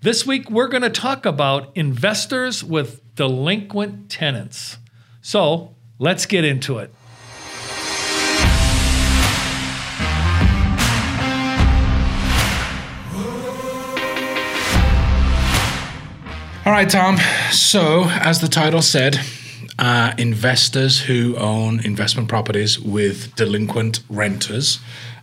This week, we're going to talk about investors with delinquent tenants. So let's get into it. All right, Tom. So, as the title said, uh, investors who own investment properties with delinquent renters.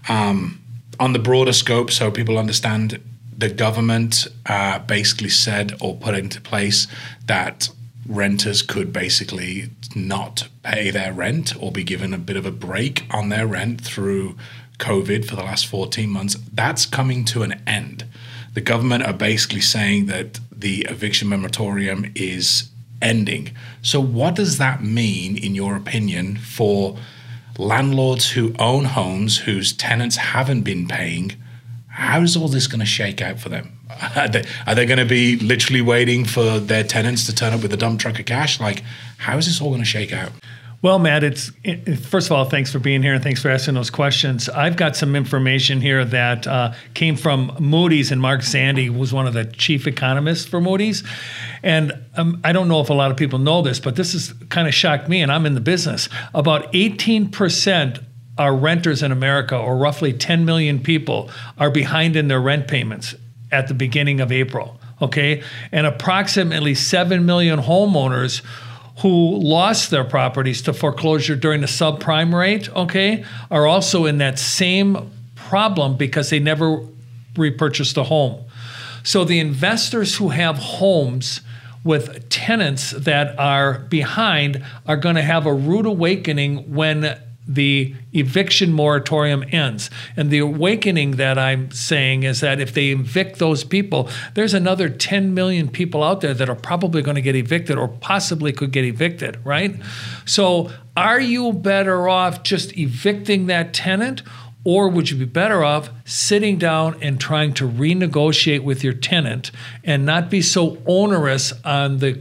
Um, on the broader scope, so people understand, the government uh, basically said or put into place that renters could basically not pay their rent or be given a bit of a break on their rent through COVID for the last 14 months. That's coming to an end. The government are basically saying that the eviction moratorium is ending. So, what does that mean, in your opinion, for landlords who own homes whose tenants haven't been paying? How is all this going to shake out for them? Are they, they going to be literally waiting for their tenants to turn up with a dump truck of cash? Like, how is this all going to shake out? Well, Matt, it's it, first of all, thanks for being here and thanks for asking those questions. I've got some information here that uh, came from Moody's, and Mark Zandi was one of the chief economists for Moody's. And um, I don't know if a lot of people know this, but this has kind of shocked me, and I'm in the business. About 18% are renters in America, or roughly 10 million people, are behind in their rent payments at the beginning of April. Okay, and approximately 7 million homeowners who lost their properties to foreclosure during the subprime rate, okay, are also in that same problem because they never repurchased a home. So the investors who have homes with tenants that are behind are going to have a rude awakening when the eviction moratorium ends. And the awakening that I'm saying is that if they evict those people, there's another 10 million people out there that are probably going to get evicted or possibly could get evicted, right? So are you better off just evicting that tenant? Or would you be better off sitting down and trying to renegotiate with your tenant and not be so onerous on the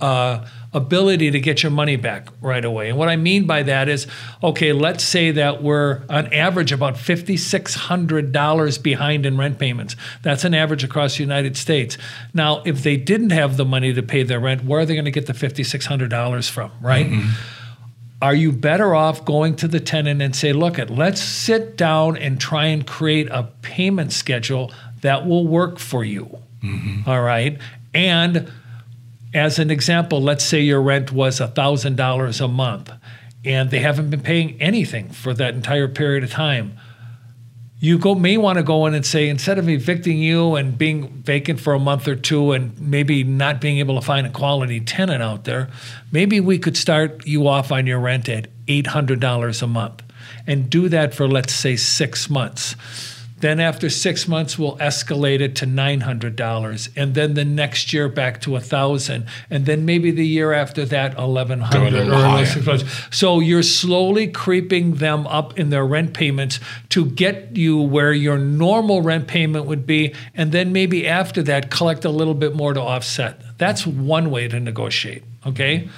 uh, ability to get your money back right away. And what I mean by that is, okay, let's say that we're on average about $5,600 behind in rent payments. That's an average across the United States. Now, if they didn't have the money to pay their rent, where are they going to get the $5,600 from, right? Mm-hmm. Are you better off going to the tenant and say, look, it, let's sit down and try and create a payment schedule that will work for you? Mm-hmm. All right. And as an example, let's say your rent was $1,000 a month and they haven't been paying anything for that entire period of time. You go, may want to go in and say, instead of evicting you and being vacant for a month or two and maybe not being able to find a quality tenant out there, maybe we could start you off on your rent at $800 a month and do that for, let's say, six months then after six months, we'll escalate it to $900. And then the next year back to 1000 And then maybe the year after that, 1100 So you're slowly creeping them up in their rent payments to get you where your normal rent payment would be. And then maybe after that, collect a little bit more to offset. That's one way to negotiate. Okay.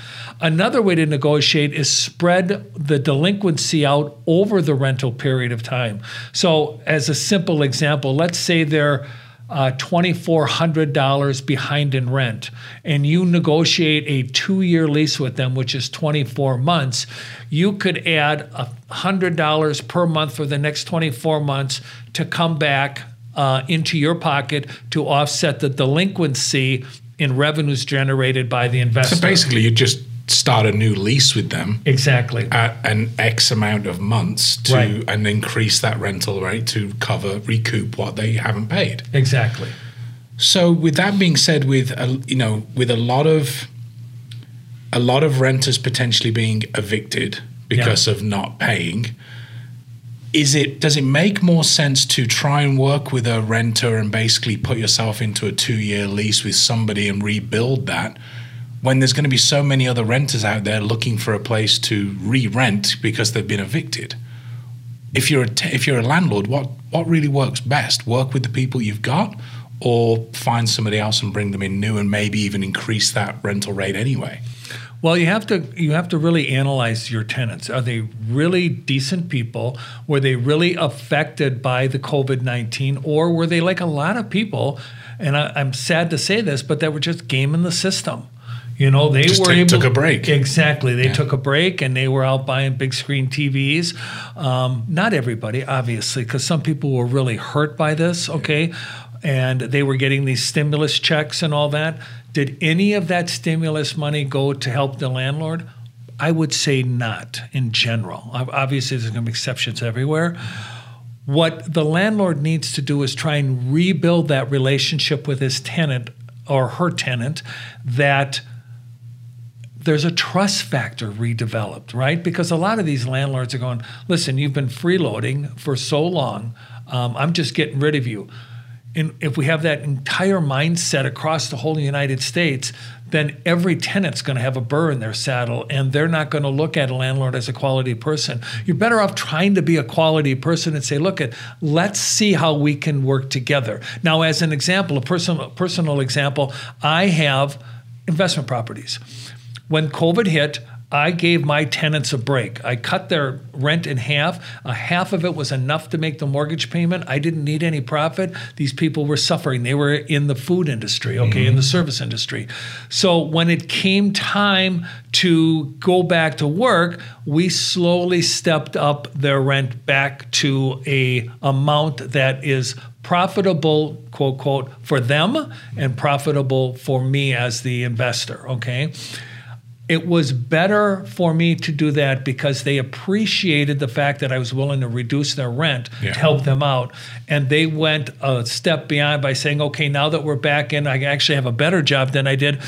Another way to negotiate is spread the delinquency out over the rental period of time. So, as a simple example, let's say they're uh, $2,400 behind in rent, and you negotiate a two year lease with them, which is 24 months, you could add $100 per month for the next 24 months to come back uh, into your pocket to offset the delinquency in revenues generated by the investor. So basically, you just start a new lease with them exactly at an X amount of months to right. and increase that rental rate to cover recoup what they haven't paid. Exactly. So, with that being said, with a, you know, with a lot of a lot of renters potentially being evicted because yeah. of not paying, is it does it make more sense to try and work with a renter and basically put yourself into a two year lease with somebody and rebuild that when there's going to be so many other renters out there looking for a place to re-rent because they've been evicted if you're a t- if you're a landlord what what really works best work with the people you've got or find somebody else and bring them in new and maybe even increase that rental rate anyway Well, you have to you have to really analyze your tenants. Are they really decent people? Were they really affected by the COVID nineteen, or were they like a lot of people? And I, I'm sad to say this, but that were just gaming the system. You know, they Just were take- able took a break. Exactly, they took a break and they were out buying big screen TVs. Um, not everybody, obviously, because some people were really hurt by this. Okay, and they were getting these stimulus checks and all that. Did any of that stimulus money go to help the landlord? I would say not in general. Obviously, there's going to be exceptions everywhere. What the landlord needs to do is try and rebuild that relationship with his tenant or her tenant that there's a trust factor redeveloped, right? Because a lot of these landlords are going, listen, you've been freeloading for so long. Um, I'm just getting rid of you. And if we have that entire mindset across the whole United States, then every tenant's going to have a burr in their saddle and they're not going to look at a landlord as a quality person. You're better off trying to be a quality person and say, look at, let's see how we can work together. Now, as an example, a personal personal example, I have investment properties. When COVID hit, I gave my tenants a break. I cut their rent in half. A half of it was enough to make the mortgage payment. I didn't need any profit. These people were suffering. They were in the food industry, okay, in the mm-hmm. service industry. So when it came time to go back to work, we slowly stepped up their rent back to a amount that is profitable quote quote for them and profitable for me as the investor okay it was better for me to do that because they appreciated the fact that I was willing to reduce their rent Yeah. to help them out. And they went a step beyond by saying, okay, now that we're back in, I actually have a better job than I did.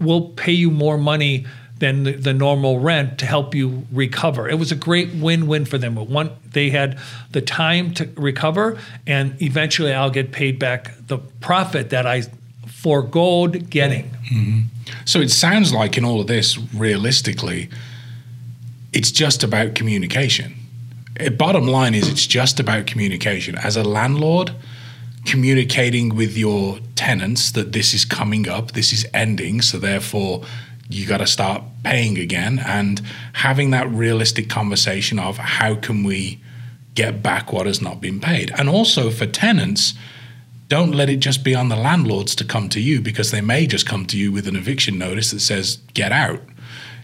We'll pay you more money than the, the normal rent to help you recover. It was a great win-win for them. One, they had the time to recover, and eventually I'll get paid back the profit that I foregoed getting. So it sounds like in all of this, realistically, it's just about communication. Uh, Bottom line is, it's just about communication. As a landlord, communicating with your tenants that this is coming up, this is ending, so therefore you got to start paying again, and having that realistic conversation of how can we get back what has not been paid. And also for tenants, don't let it just be on the landlords to come to you because they may just come to you with an eviction notice that says get out.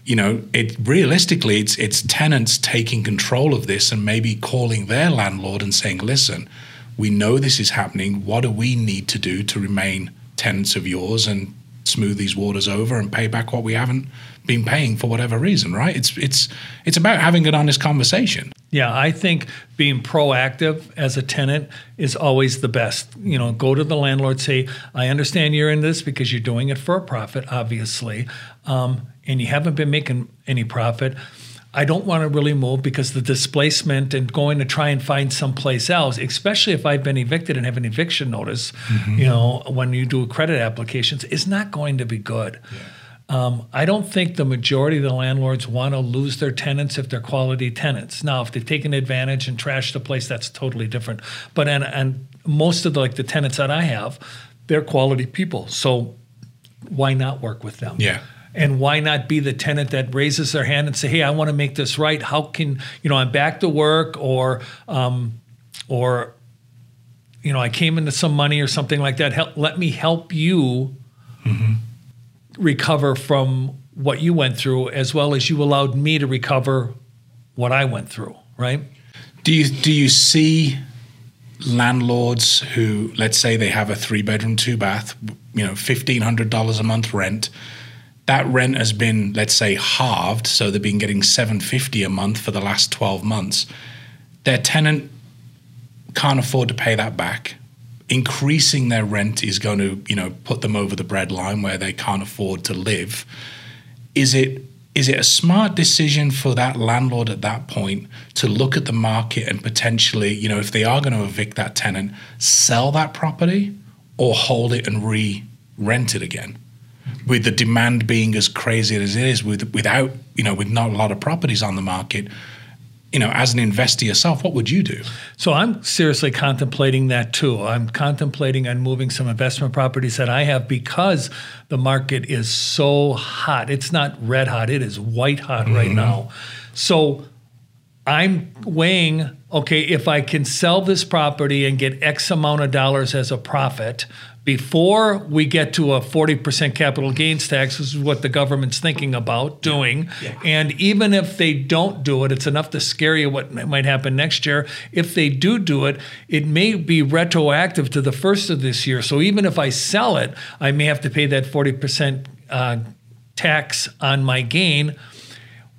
You know it realistically it's it's tenants taking control of this and maybe calling their landlord and saying listen we know this is happening. What do we need to do to remain tenants of yours and smooth these waters over and pay back what we haven't been paying for whatever reason right? It's it's it's about having an honest conversation Yeah, I think being proactive as a tenant is always the best. You know, go to the landlord, say, I understand you're in this because you're doing it for a profit, obviously, um, and you haven't been making any profit. I don't want to really move because the displacement and going to try and find someplace else, especially if I've been evicted and have an eviction notice, you know, when you do credit applications, is not going to be good. Um, I don't think the majority of the landlords want to lose their tenants if they're quality tenants. Now, if they've taken advantage and trashed the place, that's totally different. But and and most of the, like the tenants that I have, they're quality people. So why not work with them? Yeah. And why not be the tenant that raises their hand and say, "Hey, I want to make this right. How can you know I'm back to work or um, or you know I came into some money or something like that. Help, let me help you recover from what you went through, as well as you allowed me to recover what I went through. Right? Do you do you see landlords who, let's say, they have a three bedroom, two bath, you know, fifteen hundred dollars a month rent? That rent has been, let's say, halved, so they've been getting seven fifty a month for the last twelve months. Their tenant can't afford to pay that back. Increasing their rent is going to, you know, put them over the breadline where they can't afford to live is it is it a smart decision for that landlord at that point to look at the market and potentially, you know, if they are going to evict that tenant, sell that property or hold it and re-rent it again? With the demand being as crazy as it is, with without, you know, with not a lot of properties on the market, you know, as an investor yourself, what would you do? So I'm seriously contemplating that too. I'm contemplating on moving some investment properties that I have because the market is so hot. It's not red hot, it is white hot right mm-hmm. now. So I'm weighing okay, if I can sell this property and get X amount of dollars as a profit before we get to a 40% capital gains tax, this is what the government's thinking about doing. And even if they don't do it, it's enough to scare you what might happen next year. If they do do it, it may be retroactive to the first of this year. So even if I sell it, I may have to pay that 40% uh, tax on my gain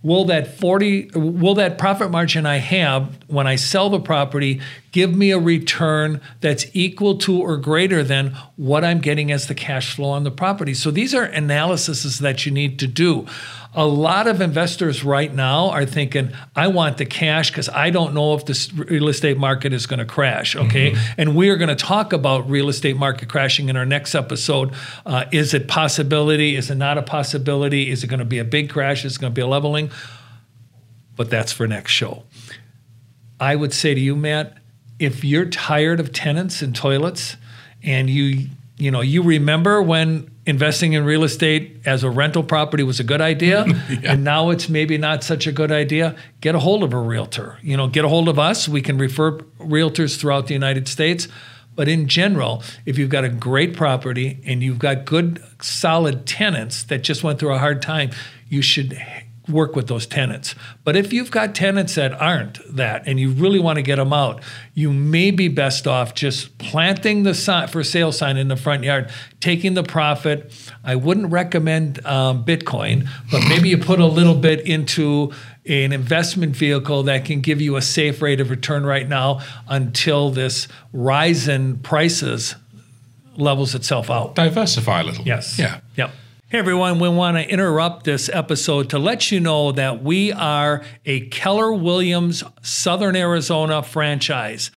will that 40 will that profit margin i have when i sell the property give me a return that's equal to or greater than what i'm getting as the cash flow on the property? So these are analyses that you need to do a lot of investors right now are thinking i want the cash because i don't know if this real estate market is going to crash okay? Mm-hmm. and we are going to talk about real estate market crashing in our next episode. Uh, is it possibility? Is it not a possibility? Is it going to be a big crash? Is it going to be a leveling? But that's for next show. I would say to you, Matt, if you're tired of tenants and toilets and you you know you remember when investing in real estate as a rental property was a good idea yeah. and now it's maybe not such a good idea get a hold of a realtor. You know get a hold of us. We can refer realtors throughout the united states. But in general if you've got a great property and you've got good solid tenants that just went through a hard time you should work with those tenants. But if you've got tenants that aren't that and you really want to get them out, you may be best off just planting the sign for sale sign in the front yard, taking the profit. I wouldn't recommend um, Bitcoin, but maybe you put a little bit into an investment vehicle that can give you a safe rate of return right now until this rise in prices levels itself out. Diversify a little. Yes. Yeah. Yep. Hey everyone, we want to interrupt this episode to let you know that we are a Keller Williams Southern Arizona franchise.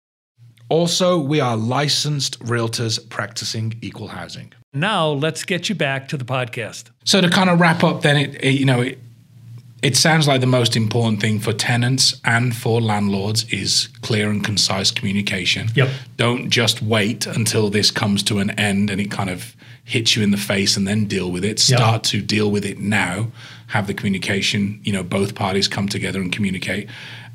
Also, we are licensed realtors practicing equal housing. Now, let's get you back to the podcast. So to kind of wrap up then it, it you know it, it sounds like the most important thing for tenants and for landlords is clear and concise communication. Yep. Don't just wait until this comes to an end and it kind of hits you in the face and then deal with it. Start to deal with it now. Have the communication, you know, both parties come together and communicate.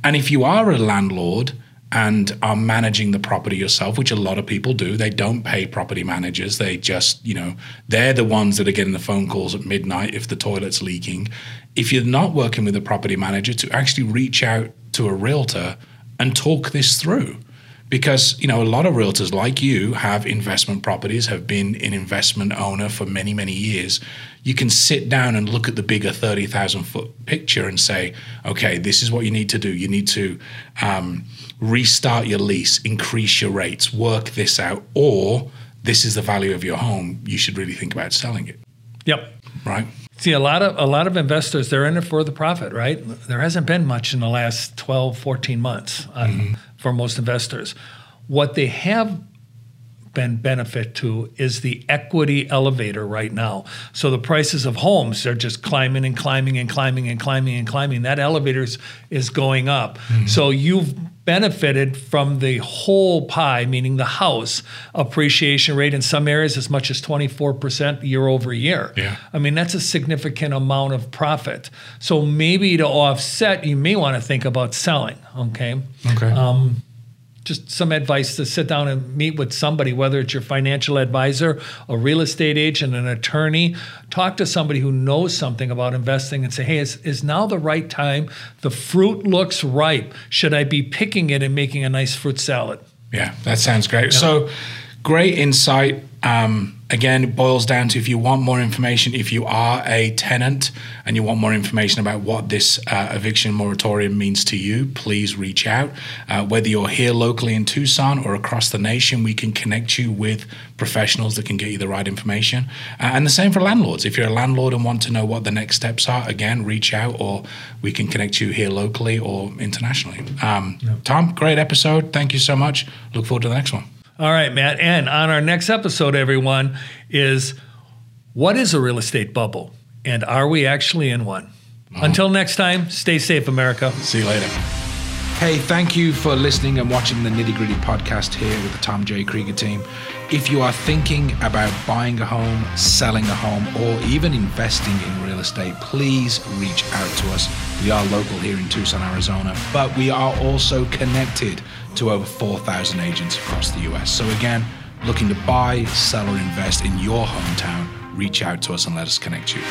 And if you are a landlord and are managing the property yourself, which a lot of people do, they don't pay property managers. They just, you know, they're the ones that are getting the phone calls at midnight if the toilet's leaking. If you're not working with a property manager, to actually reach out to a realtor and talk this through because you know a lot of realtors like you have investment properties have been an investment owner for many many years. You can sit down and look at the bigger 30,000 foot picture and say okay this is what you need to do. You need to um, restart your lease increase your rates work this out or this is the value of your home. You should really think about selling it. Yep. Right See, a lot of a lot of investors they're in it for the profit, right? There hasn't been much in the last 12, 14 months on, mm-hmm. for most investors. What they have been benefit to is the equity elevator right now. So the prices of homes are just climbing and climbing and climbing and climbing and climbing. That elevator is going up. Mm-hmm. So you've benefited from the whole pie, meaning the house appreciation rate in some areas as much as 24% year over year. Yeah. I mean, that's a significant amount of profit. So maybe to offset, you may want to think about selling. Okay. Okay. Um, just some advice to sit down and meet with somebody, whether it's your financial advisor, a real estate agent, an attorney. Talk to somebody who knows something about investing and say, hey, is, is now the right time? The fruit looks ripe. Should I be picking it and making a nice fruit salad? Yeah, that sounds great. Yeah. So, great insight. Um, again, it boils down to if you want more information, if you are a tenant and you want more information about what this uh, eviction moratorium means to you, please reach out. Uh, whether you're here locally in Tucson or across the nation, we can connect you with professionals that can get you the right information. Uh, and the same for landlords. If you're a landlord and want to know what the next steps are, again, reach out or we can connect you here locally or internationally. Um, Tom, great episode. Thank you so much. Look forward to the next one. All right, Matt. And on our next episode, everyone, is what is a real estate bubble? And are we actually in one? Uh-huh. Until next time, stay safe, America. See you later. Hey, thank you for listening and watching the Nitty Gritty podcast here with the Tom J. Krieger team. If you are thinking about buying a home, selling a home, or even investing in real estate, please reach out to us. We are local here in Tucson, Arizona, but we are also connected to over 4,000 agents across the US. So, again, looking to buy, sell, or invest in your hometown, reach out to us and let us connect you.